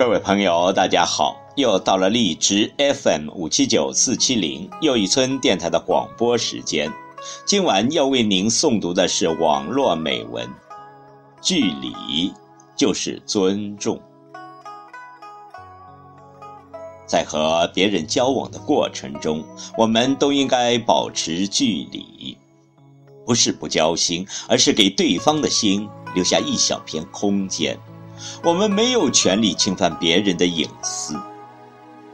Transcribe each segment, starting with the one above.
各位朋友，大家好！又到了荔枝 FM 五七九四七零又一村电台的广播时间。今晚要为您诵读的是网络美文，《距离就是尊重》。在和别人交往的过程中，我们都应该保持距离，不是不交心，而是给对方的心留下一小片空间。我们没有权利侵犯别人的隐私，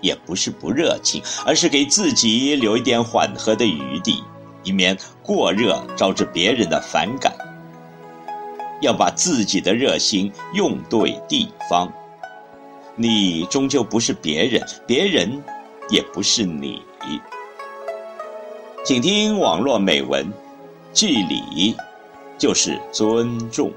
也不是不热情，而是给自己留一点缓和的余地，以免过热招致别人的反感。要把自己的热心用对地方。你终究不是别人，别人也不是你。请听网络美文：距离就是尊重。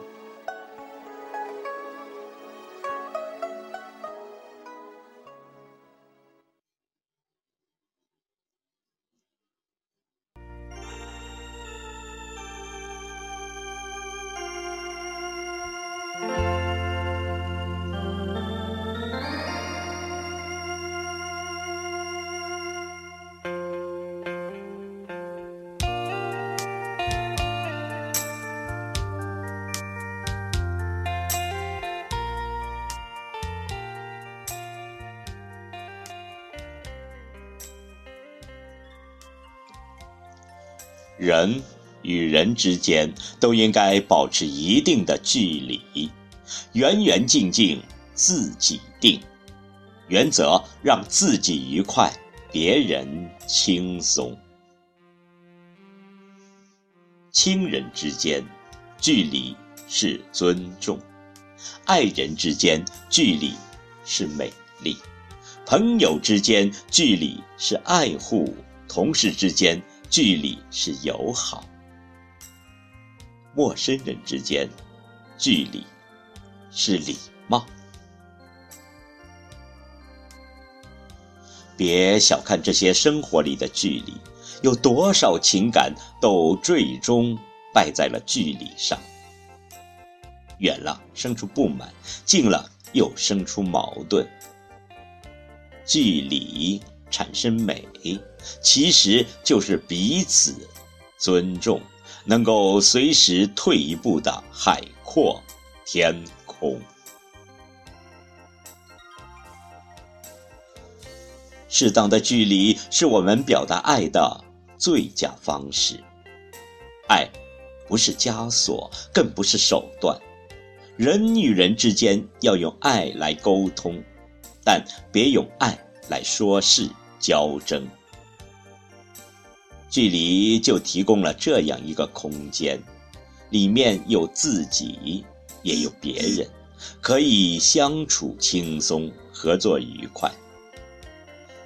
人与人之间都应该保持一定的距离，远远近近自己定，原则让自己愉快，别人轻松。亲人之间，距离是尊重；爱人之间，距离是美丽；朋友之间，距离是爱护；同事之间。距离是友好，陌生人之间，距离是礼貌。别小看这些生活里的距离，有多少情感都最终败在了距离上。远了生出不满，近了又生出矛盾。距离。产生美，其实就是彼此尊重，能够随时退一步的海阔天空。适当的距离是我们表达爱的最佳方式。爱不是枷锁，更不是手段。人与人之间要用爱来沟通，但别用爱来说事。交争，距离就提供了这样一个空间，里面有自己，也有别人，可以相处轻松，合作愉快。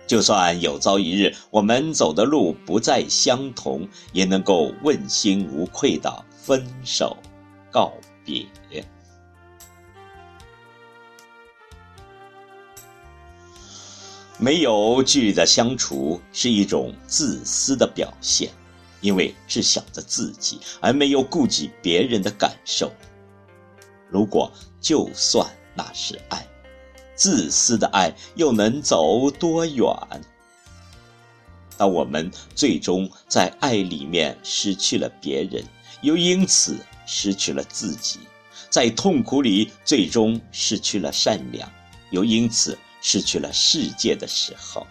就算有朝一日我们走的路不再相同，也能够问心无愧的分手告别。没有距离的相处是一种自私的表现，因为只想着自己，而没有顾及别人的感受。如果就算那是爱，自私的爱又能走多远？当我们最终在爱里面失去了别人，又因此失去了自己，在痛苦里最终失去了善良，又因此。失去了世界的时候，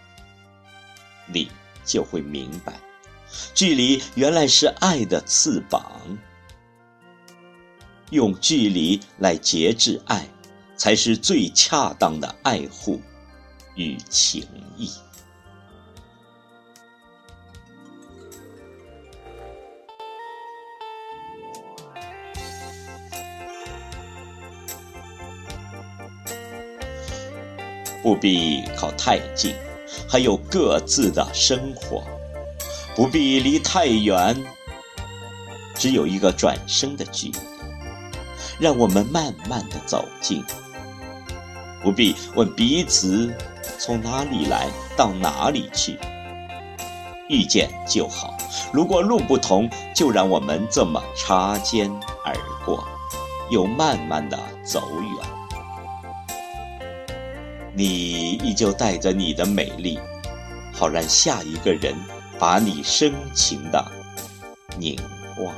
你就会明白，距离原来是爱的翅膀。用距离来节制爱，才是最恰当的爱护与情谊。不必靠太近，还有各自的生活；不必离太远，只有一个转身的距离。让我们慢慢的走近，不必问彼此从哪里来到哪里去。遇见就好，如果路不同，就让我们这么擦肩而过，又慢慢的走远。你依旧带着你的美丽，好让下一个人把你深情的凝望。